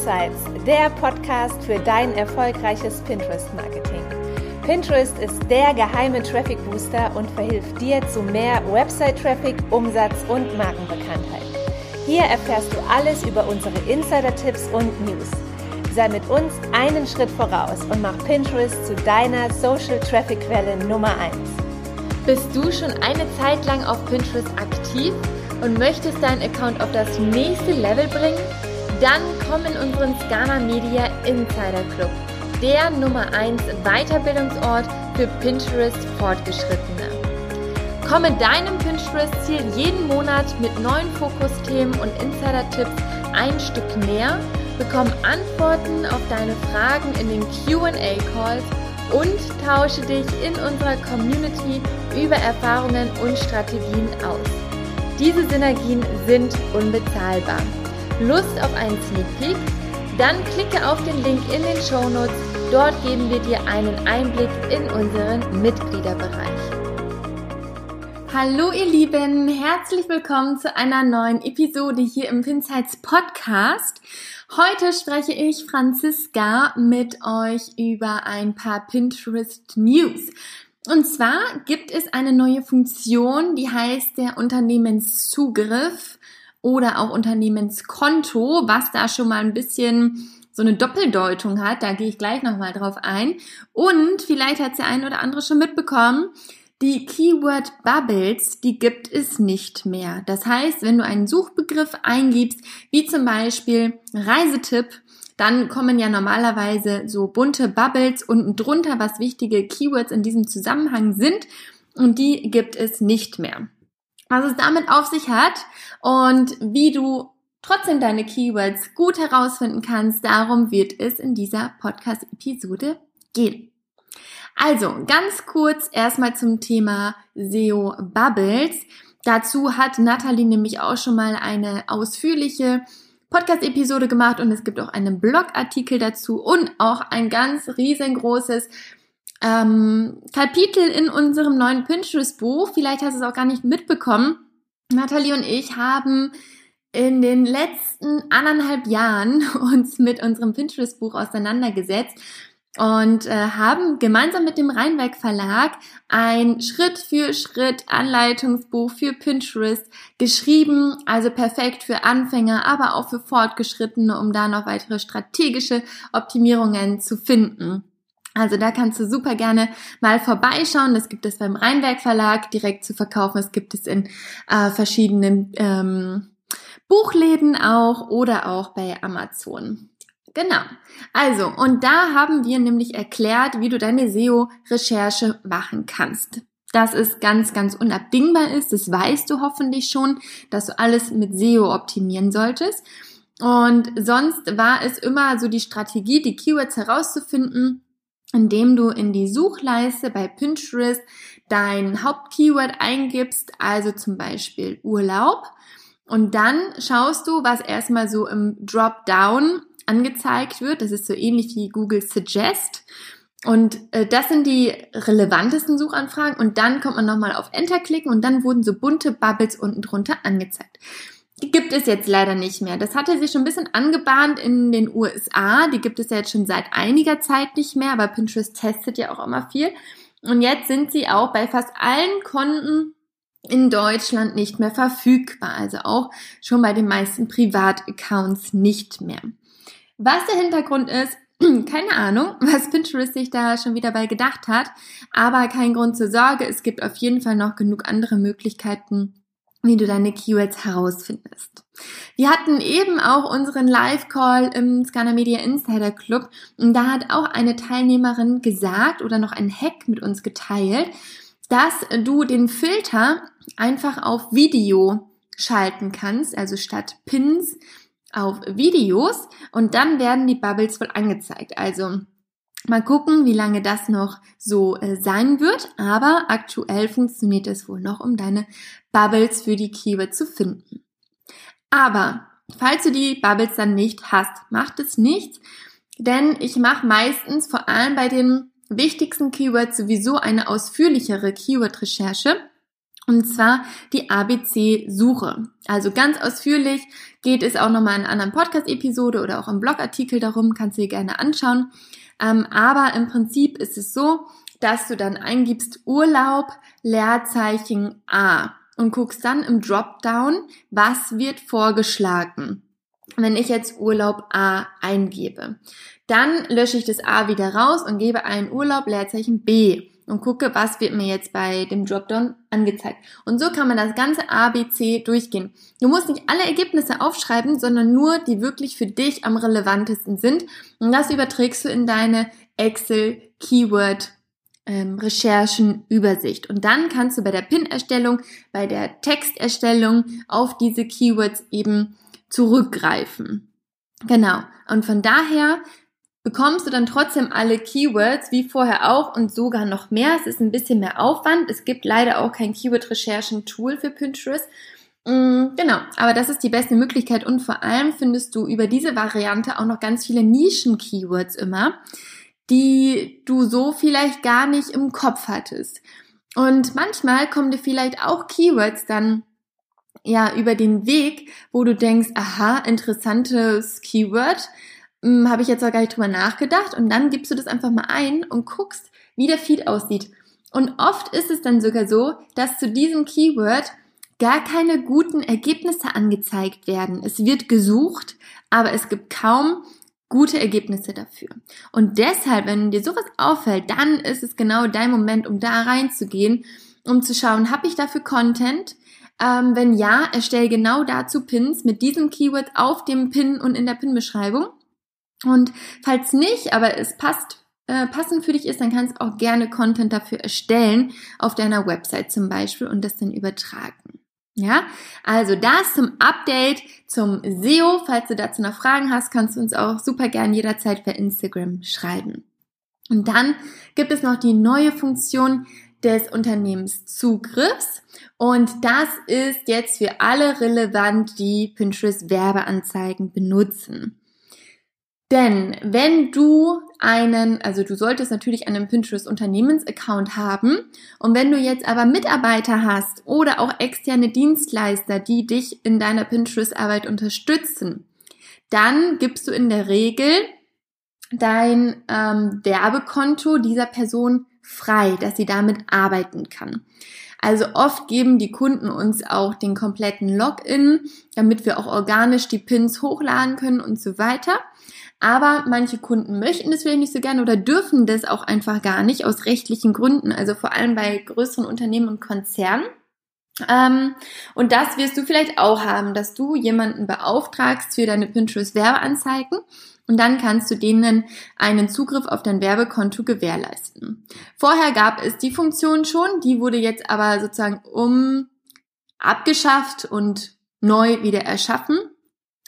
Pinsights, der Podcast für dein erfolgreiches Pinterest-Marketing. Pinterest ist der geheime Traffic Booster und verhilft dir zu mehr Website-Traffic, Umsatz und Markenbekanntheit. Hier erfährst du alles über unsere Insider-Tipps und News. Sei mit uns einen Schritt voraus und mach Pinterest zu deiner Social Traffic Quelle Nummer 1. Bist du schon eine Zeit lang auf Pinterest aktiv und möchtest deinen Account auf das nächste Level bringen? Dann komm in unseren Scana Media Insider Club, der Nummer 1 Weiterbildungsort für Pinterest Fortgeschrittene. Komme deinem Pinterest-Ziel jeden Monat mit neuen Fokusthemen und Insider-Tipps ein Stück näher, bekomm Antworten auf deine Fragen in den QA-Calls und tausche dich in unserer Community über Erfahrungen und Strategien aus. Diese Synergien sind unbezahlbar. Lust auf einen Sneak Peek? Dann klicke auf den Link in den Show Notes. Dort geben wir dir einen Einblick in unseren Mitgliederbereich. Hallo ihr Lieben, herzlich willkommen zu einer neuen Episode hier im Pinsights Podcast. Heute spreche ich Franziska mit euch über ein paar Pinterest News. Und zwar gibt es eine neue Funktion, die heißt der Unternehmenszugriff oder auch Unternehmenskonto, was da schon mal ein bisschen so eine Doppeldeutung hat. Da gehe ich gleich nochmal drauf ein. Und vielleicht hat der ein oder andere schon mitbekommen, die Keyword Bubbles, die gibt es nicht mehr. Das heißt, wenn du einen Suchbegriff eingibst, wie zum Beispiel Reisetipp, dann kommen ja normalerweise so bunte Bubbles unten drunter, was wichtige Keywords in diesem Zusammenhang sind. Und die gibt es nicht mehr was es damit auf sich hat und wie du trotzdem deine Keywords gut herausfinden kannst. Darum wird es in dieser Podcast-Episode gehen. Also ganz kurz erstmal zum Thema SEO Bubbles. Dazu hat Nathalie nämlich auch schon mal eine ausführliche Podcast-Episode gemacht und es gibt auch einen Blogartikel dazu und auch ein ganz riesengroßes ähm, Kapitel in unserem neuen Pinterest-Buch. Vielleicht hast du es auch gar nicht mitbekommen. Nathalie und ich haben in den letzten anderthalb Jahren uns mit unserem Pinterest-Buch auseinandergesetzt und äh, haben gemeinsam mit dem Rheinwerk Verlag ein Schritt für Schritt Anleitungsbuch für Pinterest geschrieben, also perfekt für Anfänger, aber auch für Fortgeschrittene, um da noch weitere strategische Optimierungen zu finden. Also da kannst du super gerne mal vorbeischauen. Das gibt es beim Rheinwerk Verlag direkt zu verkaufen. Das gibt es in äh, verschiedenen ähm, Buchläden auch oder auch bei Amazon. Genau. Also, und da haben wir nämlich erklärt, wie du deine SEO-Recherche machen kannst. Dass es ganz, ganz unabdingbar ist, das weißt du hoffentlich schon, dass du alles mit SEO optimieren solltest. Und sonst war es immer so die Strategie, die Keywords herauszufinden, indem du in die Suchleiste bei Pinterest dein Hauptkeyword eingibst, also zum Beispiel Urlaub. Und dann schaust du, was erstmal so im Dropdown angezeigt wird. Das ist so ähnlich wie Google Suggest. Und äh, das sind die relevantesten Suchanfragen. Und dann kommt man nochmal auf Enter klicken und dann wurden so bunte Bubbles unten drunter angezeigt. Die gibt es jetzt leider nicht mehr. Das hatte sich schon ein bisschen angebahnt in den USA. Die gibt es ja jetzt schon seit einiger Zeit nicht mehr, aber Pinterest testet ja auch immer viel. Und jetzt sind sie auch bei fast allen Konten in Deutschland nicht mehr verfügbar. Also auch schon bei den meisten Privataccounts nicht mehr. Was der Hintergrund ist, keine Ahnung, was Pinterest sich da schon wieder bei gedacht hat, aber kein Grund zur Sorge. Es gibt auf jeden Fall noch genug andere Möglichkeiten, wie du deine Keywords herausfindest. Wir hatten eben auch unseren Live-Call im Scanner Media Insider Club und da hat auch eine Teilnehmerin gesagt oder noch ein Hack mit uns geteilt, dass du den Filter einfach auf Video schalten kannst, also statt Pins auf Videos und dann werden die Bubbles wohl angezeigt. Also Mal gucken, wie lange das noch so äh, sein wird, aber aktuell funktioniert es wohl noch, um deine Bubbles für die Keywords zu finden. Aber falls du die Bubbles dann nicht hast, macht es nichts, denn ich mache meistens vor allem bei den wichtigsten Keywords sowieso eine ausführlichere Keyword-Recherche Und zwar die ABC-Suche. Also ganz ausführlich geht es auch nochmal in einer anderen Podcast-Episode oder auch im Blogartikel darum, kannst du dir gerne anschauen. Ähm, aber im Prinzip ist es so, dass du dann eingibst Urlaub, Leerzeichen A und guckst dann im Dropdown, was wird vorgeschlagen. Wenn ich jetzt Urlaub A eingebe, dann lösche ich das A wieder raus und gebe ein Urlaub Leerzeichen B und gucke, was wird mir jetzt bei dem Dropdown angezeigt. Und so kann man das ganze A, B, C durchgehen. Du musst nicht alle Ergebnisse aufschreiben, sondern nur die wirklich für dich am relevantesten sind. Und das überträgst du in deine Excel Keyword ähm, Recherchenübersicht. Und dann kannst du bei der PIN-Erstellung, bei der Texterstellung auf diese Keywords eben zurückgreifen. Genau. Und von daher bekommst du dann trotzdem alle Keywords, wie vorher auch und sogar noch mehr. Es ist ein bisschen mehr Aufwand. Es gibt leider auch kein Keyword-Recherchen-Tool für Pinterest. Mm, genau, aber das ist die beste Möglichkeit und vor allem findest du über diese Variante auch noch ganz viele Nischen-Keywords immer, die du so vielleicht gar nicht im Kopf hattest. Und manchmal kommen dir vielleicht auch Keywords dann ja über den Weg, wo du denkst, aha, interessantes Keyword, habe ich jetzt auch gar nicht drüber nachgedacht und dann gibst du das einfach mal ein und guckst, wie der Feed aussieht. Und oft ist es dann sogar so, dass zu diesem Keyword gar keine guten Ergebnisse angezeigt werden. Es wird gesucht, aber es gibt kaum gute Ergebnisse dafür. Und deshalb, wenn dir sowas auffällt, dann ist es genau dein Moment, um da reinzugehen, um zu schauen, habe ich dafür Content? Ähm, wenn ja, erstell genau dazu Pins mit diesem Keyword auf dem Pin und in der Pin-Beschreibung. Und falls nicht, aber es passt, äh, passend für dich ist, dann kannst du auch gerne Content dafür erstellen, auf deiner Website zum Beispiel und das dann übertragen. Ja, also das zum Update zum SEO. Falls du dazu noch Fragen hast, kannst du uns auch super gern jederzeit per Instagram schreiben. Und dann gibt es noch die neue Funktion des Unternehmenszugriffs. Und das ist jetzt für alle relevant, die Pinterest Werbeanzeigen benutzen. Denn wenn du einen, also du solltest natürlich einen Pinterest Unternehmensaccount haben und wenn du jetzt aber Mitarbeiter hast oder auch externe Dienstleister, die dich in deiner Pinterest Arbeit unterstützen, dann gibst du in der Regel dein ähm, Werbekonto dieser Person frei, dass sie damit arbeiten kann. Also oft geben die Kunden uns auch den kompletten Login, damit wir auch organisch die Pins hochladen können und so weiter. Aber manche Kunden möchten das vielleicht nicht so gerne oder dürfen das auch einfach gar nicht aus rechtlichen Gründen. Also vor allem bei größeren Unternehmen und Konzernen. Ähm, und das wirst du vielleicht auch haben, dass du jemanden beauftragst für deine Pinterest Werbeanzeigen und dann kannst du denen einen Zugriff auf dein Werbekonto gewährleisten. Vorher gab es die Funktion schon, die wurde jetzt aber sozusagen um abgeschafft und neu wieder erschaffen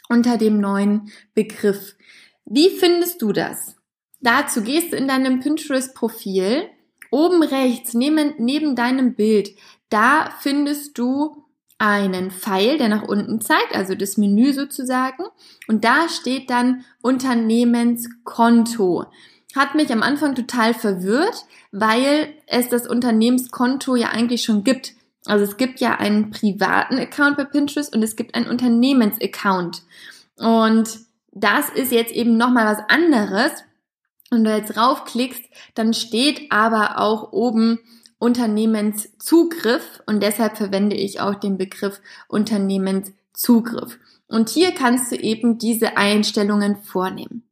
unter dem neuen Begriff wie findest du das? Dazu gehst du in deinem Pinterest-Profil, oben rechts neben, neben deinem Bild, da findest du einen Pfeil, der nach unten zeigt, also das Menü sozusagen. Und da steht dann Unternehmenskonto. Hat mich am Anfang total verwirrt, weil es das Unternehmenskonto ja eigentlich schon gibt. Also es gibt ja einen privaten Account bei Pinterest und es gibt einen Unternehmensaccount. Und das ist jetzt eben nochmal was anderes. Und du jetzt raufklickst, dann steht aber auch oben Unternehmenszugriff und deshalb verwende ich auch den Begriff Unternehmenszugriff. Und hier kannst du eben diese Einstellungen vornehmen.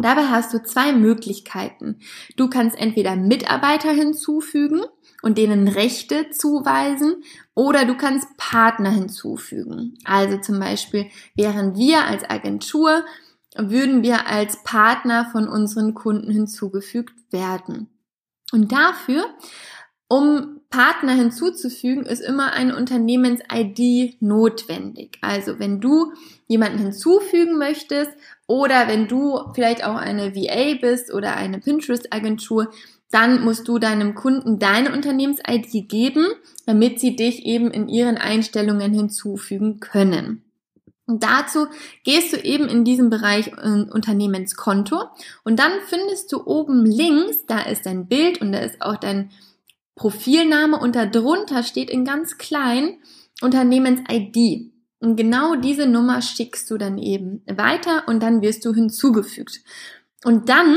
Dabei hast du zwei Möglichkeiten. Du kannst entweder Mitarbeiter hinzufügen und denen Rechte zuweisen oder du kannst Partner hinzufügen. Also zum Beispiel wären wir als Agentur, würden wir als Partner von unseren Kunden hinzugefügt werden. Und dafür, um Partner hinzuzufügen, ist immer eine Unternehmens-ID notwendig. Also wenn du jemanden hinzufügen möchtest oder wenn du vielleicht auch eine VA bist oder eine Pinterest-Agentur, dann musst du deinem Kunden deine Unternehmens-ID geben, damit sie dich eben in ihren Einstellungen hinzufügen können. Und dazu gehst du eben in diesem Bereich äh, Unternehmenskonto und dann findest du oben links, da ist dein Bild und da ist auch dein Profilname und darunter steht in ganz klein Unternehmens-ID. Und genau diese Nummer schickst du dann eben weiter und dann wirst du hinzugefügt. Und dann,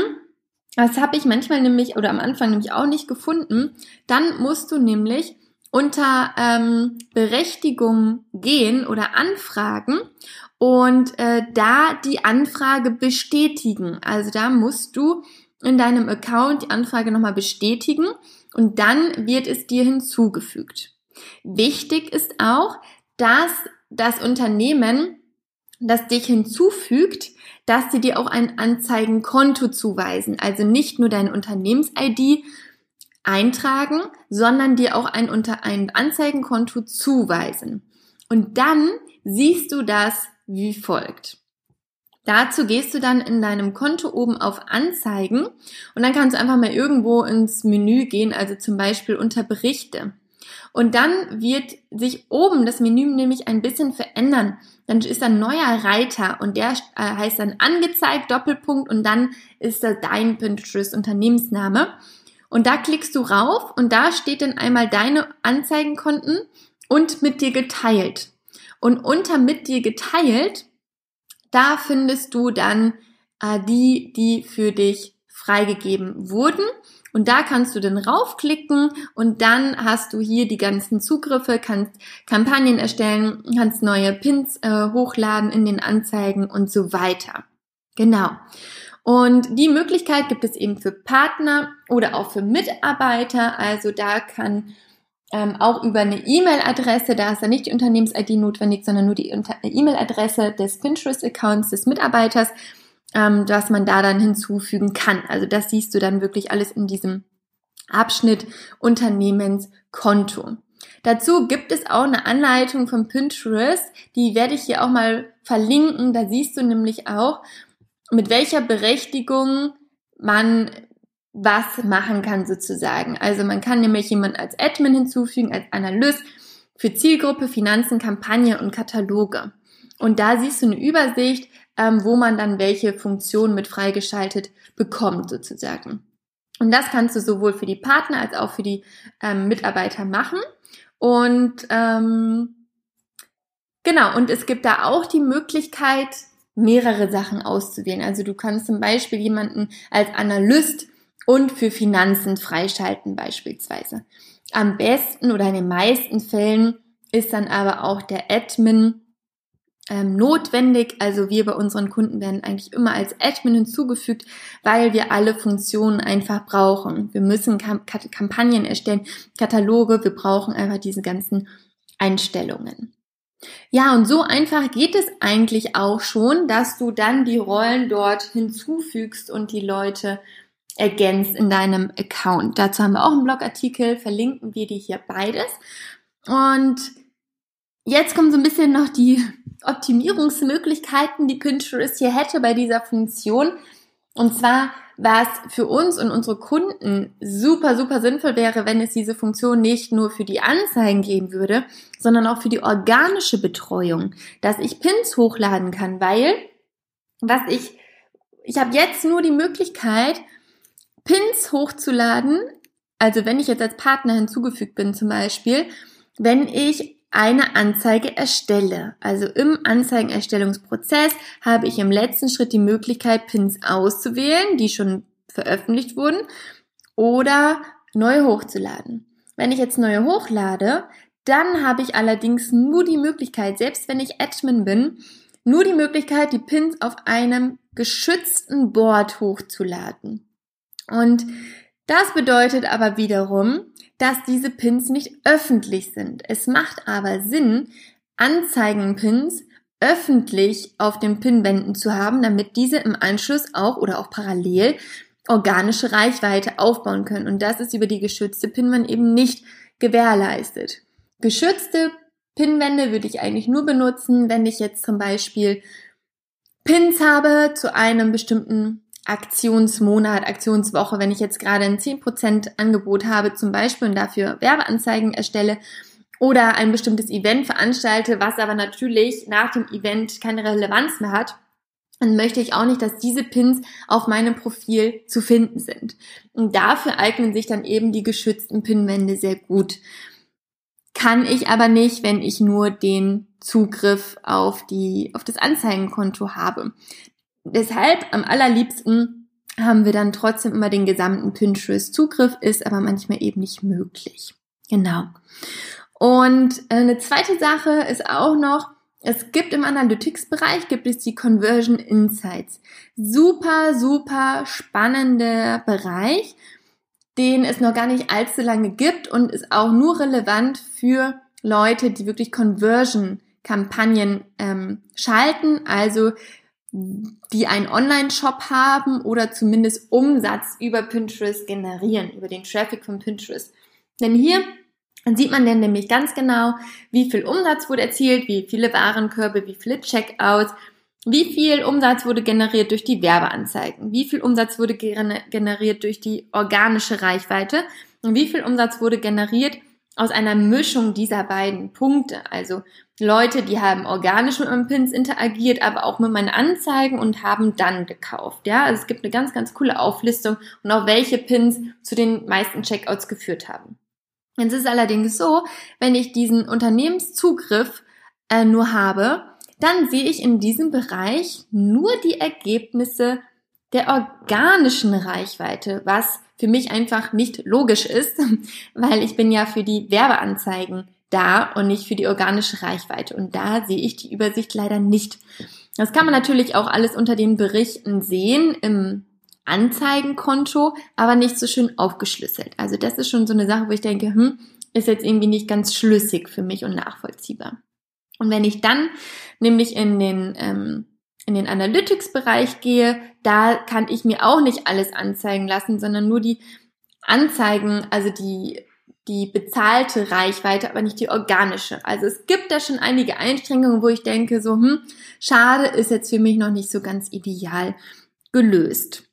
das habe ich manchmal nämlich oder am Anfang nämlich auch nicht gefunden, dann musst du nämlich unter ähm, Berechtigung gehen oder anfragen und äh, da die Anfrage bestätigen. Also da musst du in deinem Account die Anfrage nochmal bestätigen und dann wird es dir hinzugefügt. Wichtig ist auch, dass das Unternehmen, das dich hinzufügt, dass sie dir auch ein Anzeigenkonto zuweisen. Also nicht nur deine Unternehmens-ID eintragen, sondern dir auch ein, unter ein Anzeigenkonto zuweisen. Und dann siehst du das wie folgt. Dazu gehst du dann in deinem Konto oben auf Anzeigen und dann kannst du einfach mal irgendwo ins Menü gehen, also zum Beispiel unter Berichte. Und dann wird sich oben das Menü nämlich ein bisschen verändern. Dann ist ein neuer Reiter und der äh, heißt dann angezeigt, Doppelpunkt und dann ist das dein Pinterest Unternehmensname. Und da klickst du rauf und da steht dann einmal deine Anzeigenkonten und mit dir geteilt. Und unter mit dir geteilt, da findest du dann äh, die, die für dich freigegeben wurden. Und da kannst du dann raufklicken und dann hast du hier die ganzen Zugriffe, kannst Kampagnen erstellen, kannst neue Pins äh, hochladen in den Anzeigen und so weiter. Genau. Und die Möglichkeit gibt es eben für Partner oder auch für Mitarbeiter. Also da kann ähm, auch über eine E-Mail-Adresse, da ist dann nicht die Unternehmens-ID notwendig, sondern nur die E-Mail-Adresse des Pinterest-Accounts des Mitarbeiters ähm, was man da dann hinzufügen kann. Also das siehst du dann wirklich alles in diesem Abschnitt Unternehmenskonto. Dazu gibt es auch eine Anleitung von Pinterest, die werde ich hier auch mal verlinken. Da siehst du nämlich auch, mit welcher Berechtigung man was machen kann sozusagen. Also man kann nämlich jemanden als Admin hinzufügen, als Analyst für Zielgruppe, Finanzen, Kampagne und Kataloge. Und da siehst du eine Übersicht, ähm, wo man dann welche Funktionen mit freigeschaltet bekommt sozusagen. Und das kannst du sowohl für die Partner als auch für die ähm, Mitarbeiter machen. Und ähm, genau, und es gibt da auch die Möglichkeit, mehrere Sachen auszuwählen. Also du kannst zum Beispiel jemanden als Analyst und für Finanzen freischalten beispielsweise. Am besten oder in den meisten Fällen ist dann aber auch der Admin ähm, notwendig. Also wir bei unseren Kunden werden eigentlich immer als Admin hinzugefügt, weil wir alle Funktionen einfach brauchen. Wir müssen Kamp Kampagnen erstellen, Kataloge, wir brauchen einfach diese ganzen Einstellungen. Ja, und so einfach geht es eigentlich auch schon, dass du dann die Rollen dort hinzufügst und die Leute ergänzt in deinem Account. Dazu haben wir auch einen Blogartikel, verlinken wir dir hier beides. Und jetzt kommen so ein bisschen noch die Optimierungsmöglichkeiten, die Pinterest hier hätte bei dieser Funktion. Und zwar, was für uns und unsere Kunden super, super sinnvoll wäre, wenn es diese Funktion nicht nur für die Anzeigen geben würde, sondern auch für die organische Betreuung, dass ich Pins hochladen kann, weil was ich, ich habe jetzt nur die Möglichkeit, Pins hochzuladen, also wenn ich jetzt als Partner hinzugefügt bin zum Beispiel, wenn ich eine Anzeige erstelle. Also im Anzeigenerstellungsprozess habe ich im letzten Schritt die Möglichkeit, Pins auszuwählen, die schon veröffentlicht wurden, oder neue hochzuladen. Wenn ich jetzt neue hochlade, dann habe ich allerdings nur die Möglichkeit, selbst wenn ich Admin bin, nur die Möglichkeit, die Pins auf einem geschützten Board hochzuladen. Und das bedeutet aber wiederum, dass diese Pins nicht öffentlich sind. Es macht aber Sinn, Anzeigenpins öffentlich auf den Pinwänden zu haben, damit diese im Anschluss auch oder auch parallel organische Reichweite aufbauen können. Und das ist über die geschützte Pinwand eben nicht gewährleistet. Geschützte Pinwände würde ich eigentlich nur benutzen, wenn ich jetzt zum Beispiel Pins habe zu einem bestimmten Aktionsmonat, Aktionswoche, wenn ich jetzt gerade ein 10% Angebot habe zum Beispiel und dafür Werbeanzeigen erstelle oder ein bestimmtes Event veranstalte, was aber natürlich nach dem Event keine Relevanz mehr hat, dann möchte ich auch nicht, dass diese Pins auf meinem Profil zu finden sind. Und dafür eignen sich dann eben die geschützten Pinwände sehr gut. Kann ich aber nicht, wenn ich nur den Zugriff auf die, auf das Anzeigenkonto habe. Deshalb am allerliebsten haben wir dann trotzdem immer den gesamten Pinterest-Zugriff, ist aber manchmal eben nicht möglich. Genau. Und eine zweite Sache ist auch noch, es gibt im Analytics-Bereich gibt es die Conversion Insights. Super, super spannender Bereich, den es noch gar nicht allzu lange gibt und ist auch nur relevant für Leute, die wirklich Conversion-Kampagnen ähm, schalten, also die einen Online-Shop haben oder zumindest Umsatz über Pinterest generieren, über den Traffic von Pinterest. Denn hier sieht man dann nämlich ganz genau, wie viel Umsatz wurde erzielt, wie viele Warenkörbe, wie viele Checkouts, wie viel Umsatz wurde generiert durch die Werbeanzeigen, wie viel Umsatz wurde generiert durch die organische Reichweite und wie viel Umsatz wurde generiert aus einer Mischung dieser beiden Punkte. Also Leute, die haben organisch mit meinen Pins interagiert, aber auch mit meinen Anzeigen und haben dann gekauft. Ja, also es gibt eine ganz, ganz coole Auflistung und auch welche Pins zu den meisten Checkouts geführt haben. Jetzt ist allerdings so, wenn ich diesen Unternehmenszugriff äh, nur habe, dann sehe ich in diesem Bereich nur die Ergebnisse der organischen Reichweite, was für mich einfach nicht logisch ist, weil ich bin ja für die Werbeanzeigen da und nicht für die organische Reichweite. Und da sehe ich die Übersicht leider nicht. Das kann man natürlich auch alles unter den Berichten sehen im Anzeigenkonto, aber nicht so schön aufgeschlüsselt. Also das ist schon so eine Sache, wo ich denke, hm, ist jetzt irgendwie nicht ganz schlüssig für mich und nachvollziehbar. Und wenn ich dann nämlich in den ähm, in den Analytics-Bereich gehe, da kann ich mir auch nicht alles anzeigen lassen, sondern nur die Anzeigen, also die die bezahlte Reichweite, aber nicht die organische. Also es gibt da schon einige Einschränkungen, wo ich denke, so, hm, schade, ist jetzt für mich noch nicht so ganz ideal gelöst.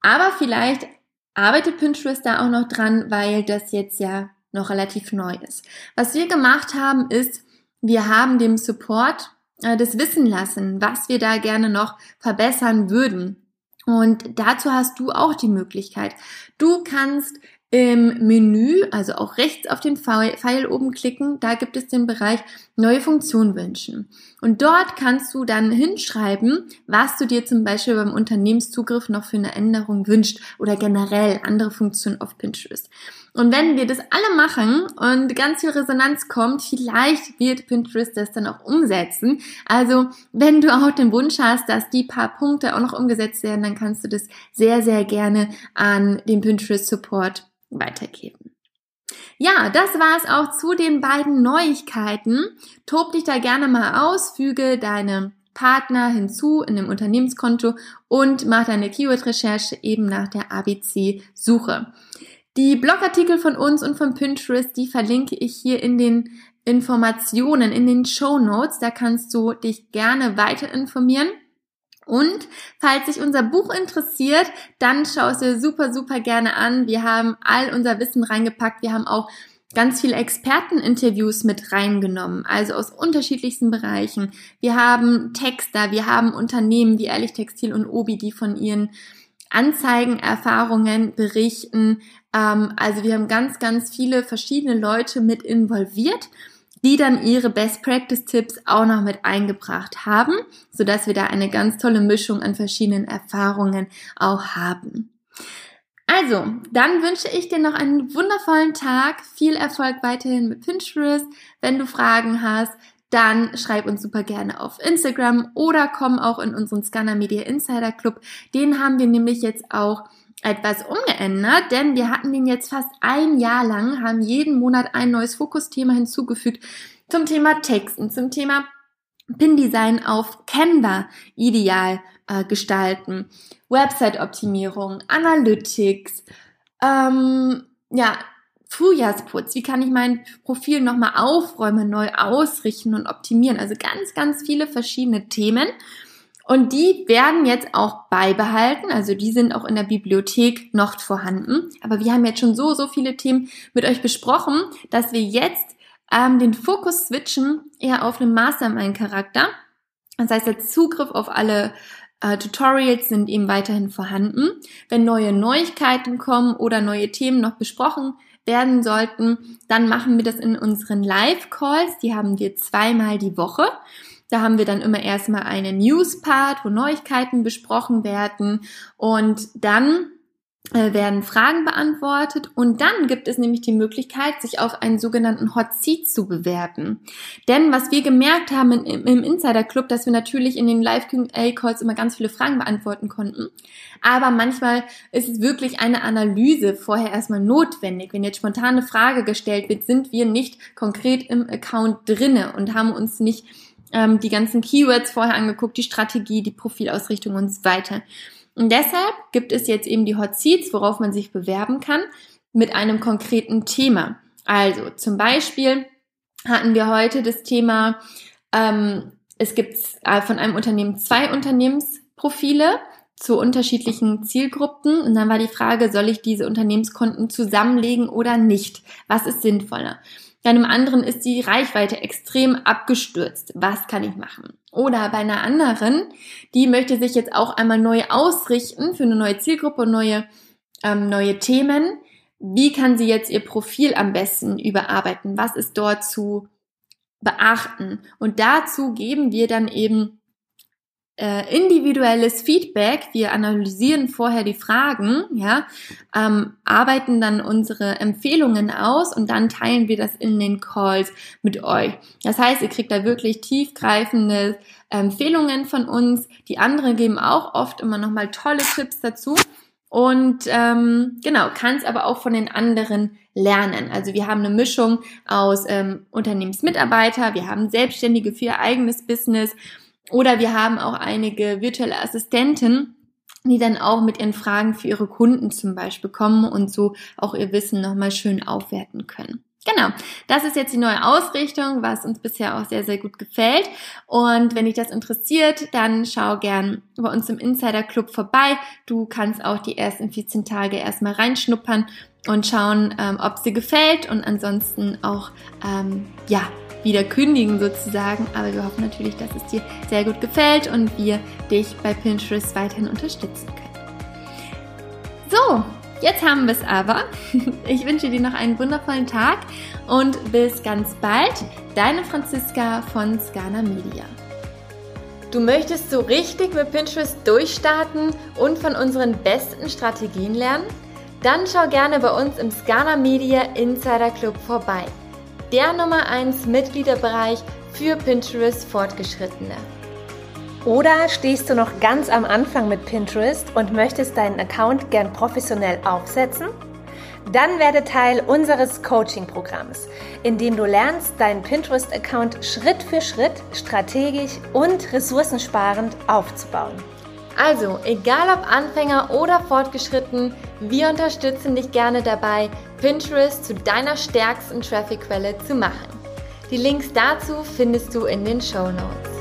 Aber vielleicht arbeitet Pinterest da auch noch dran, weil das jetzt ja noch relativ neu ist. Was wir gemacht haben, ist, wir haben dem Support äh, das wissen lassen, was wir da gerne noch verbessern würden. Und dazu hast du auch die Möglichkeit. Du kannst im Menü, also auch rechts auf den Pfeil oben klicken, da gibt es den Bereich neue Funktion wünschen. Und dort kannst du dann hinschreiben, was du dir zum Beispiel beim Unternehmenszugriff noch für eine Änderung wünscht oder generell andere Funktionen auf Pinterest. Und wenn wir das alle machen und ganz viel Resonanz kommt, vielleicht wird Pinterest das dann auch umsetzen. Also wenn du auch den Wunsch hast, dass die paar Punkte auch noch umgesetzt werden, dann kannst du das sehr, sehr gerne an den Pinterest Support weitergeben. Ja, das war es auch zu den beiden Neuigkeiten. Tob dich da gerne mal aus, füge deine Partner hinzu in dem Unternehmenskonto und mach deine Keyword-Recherche eben nach der ABC-Suche. Die Blogartikel von uns und von Pinterest, die verlinke ich hier in den Informationen, in den Show Notes. Da kannst du dich gerne weiter informieren. Und falls dich unser Buch interessiert, dann schau es dir super, super gerne an. Wir haben all unser Wissen reingepackt. Wir haben auch ganz viele Experteninterviews mit reingenommen, also aus unterschiedlichsten Bereichen. Wir haben Texter, wir haben Unternehmen wie Ehrlich Textil und Obi, die von ihren Anzeigenerfahrungen berichten. Ähm, also wir haben ganz, ganz viele verschiedene Leute mit involviert die dann ihre Best Practice Tipps auch noch mit eingebracht haben, so dass wir da eine ganz tolle Mischung an verschiedenen Erfahrungen auch haben. Also, dann wünsche ich dir noch einen wundervollen Tag, viel Erfolg weiterhin mit Pinterest. Wenn du Fragen hast, dann schreib uns super gerne auf Instagram oder komm auch in unseren Scanner Media Insider Club. Den haben wir nämlich jetzt auch etwas umgeändert, denn wir hatten den jetzt fast ein Jahr lang, haben jeden Monat ein neues Fokusthema hinzugefügt zum Thema Texten, zum Thema Pin-Design auf Canva ideal äh, gestalten, Website-Optimierung, Analytics, ähm, ja, Frühjahrsputz, wie kann ich mein Profil nochmal aufräumen, neu ausrichten und optimieren. Also ganz, ganz viele verschiedene Themen. Und die werden jetzt auch beibehalten, also die sind auch in der Bibliothek noch vorhanden. Aber wir haben jetzt schon so, so viele Themen mit euch besprochen, dass wir jetzt ähm, den Fokus switchen eher auf einen Mastermind-Charakter. Das heißt, der Zugriff auf alle äh, Tutorials sind eben weiterhin vorhanden. Wenn neue Neuigkeiten kommen oder neue Themen noch besprochen werden sollten, dann machen wir das in unseren Live-Calls. Die haben wir zweimal die Woche. Da haben wir dann immer erstmal einen News-Part, wo Neuigkeiten besprochen werden und dann äh, werden Fragen beantwortet und dann gibt es nämlich die Möglichkeit, sich auf einen sogenannten Hot Seat zu bewerben. Denn was wir gemerkt haben im, im Insider Club, dass wir natürlich in den Live Q&A Calls immer ganz viele Fragen beantworten konnten, aber manchmal ist es wirklich eine Analyse vorher erstmal notwendig. Wenn jetzt spontane Frage gestellt wird, sind wir nicht konkret im Account drinne und haben uns nicht ähm, die ganzen Keywords vorher angeguckt, die Strategie, die Profilausrichtung und so weiter. Und deshalb gibt es jetzt eben die Hot Seats, worauf man sich bewerben kann, mit einem konkreten Thema. Also zum Beispiel hatten wir heute das Thema, ähm, es gibt äh, von einem Unternehmen zwei Unternehmensprofile zu unterschiedlichen Zielgruppen. Und dann war die Frage, soll ich diese Unternehmenskonten zusammenlegen oder nicht? Was ist sinnvoller? Bei einem anderen ist die Reichweite extrem abgestürzt. Was kann ich machen? Oder bei einer anderen, die möchte sich jetzt auch einmal neu ausrichten für eine neue Zielgruppe, neue, ähm, neue Themen. Wie kann sie jetzt ihr Profil am besten überarbeiten? Was ist dort zu beachten? Und dazu geben wir dann eben äh, individuelles Feedback. Wir analysieren vorher die Fragen, ja, ähm, arbeiten dann unsere Empfehlungen aus und dann teilen wir das in den Calls mit euch. Das heißt, ihr kriegt da wirklich tiefgreifende Empfehlungen von uns. Die anderen geben auch oft immer noch mal tolle Tipps dazu. Und ähm, genau, kannst aber auch von den anderen lernen. Also wir haben eine Mischung aus ähm, Unternehmensmitarbeiter, wir haben Selbstständige für ihr eigenes Business oder wir haben auch einige virtuelle Assistenten, die dann auch mit ihren Fragen für ihre Kunden zum Beispiel kommen und so auch ihr Wissen nochmal schön aufwerten können. Genau, das ist jetzt die neue Ausrichtung, was uns bisher auch sehr, sehr gut gefällt. Und wenn dich das interessiert, dann schau gern bei uns im Insider Club vorbei. Du kannst auch die ersten 14 Tage erstmal reinschnuppern und schauen, ähm, ob sie gefällt und ansonsten auch, ähm, ja, wieder kündigen sozusagen. Aber wir hoffen natürlich, dass es dir sehr gut gefällt und wir dich bei Pinterest weiterhin unterstützen können. So, jetzt haben wir es aber. Ich wünsche dir noch einen wundervollen Tag und bis ganz bald. Deine Franziska von Scana Media. Du möchtest so richtig mit Pinterest durchstarten und von unseren besten Strategien lernen? Dann schau gerne bei uns im Scana Media Insider Club vorbei der Nummer 1 Mitgliederbereich für Pinterest Fortgeschrittene. Oder stehst du noch ganz am Anfang mit Pinterest und möchtest deinen Account gern professionell aufsetzen? Dann werde Teil unseres Coaching-Programms, in dem du lernst, deinen Pinterest-Account Schritt für Schritt strategisch und ressourcensparend aufzubauen. Also, egal ob Anfänger oder fortgeschritten, wir unterstützen dich gerne dabei, Pinterest zu deiner stärksten Traffic-Quelle zu machen. Die Links dazu findest du in den Show Notes.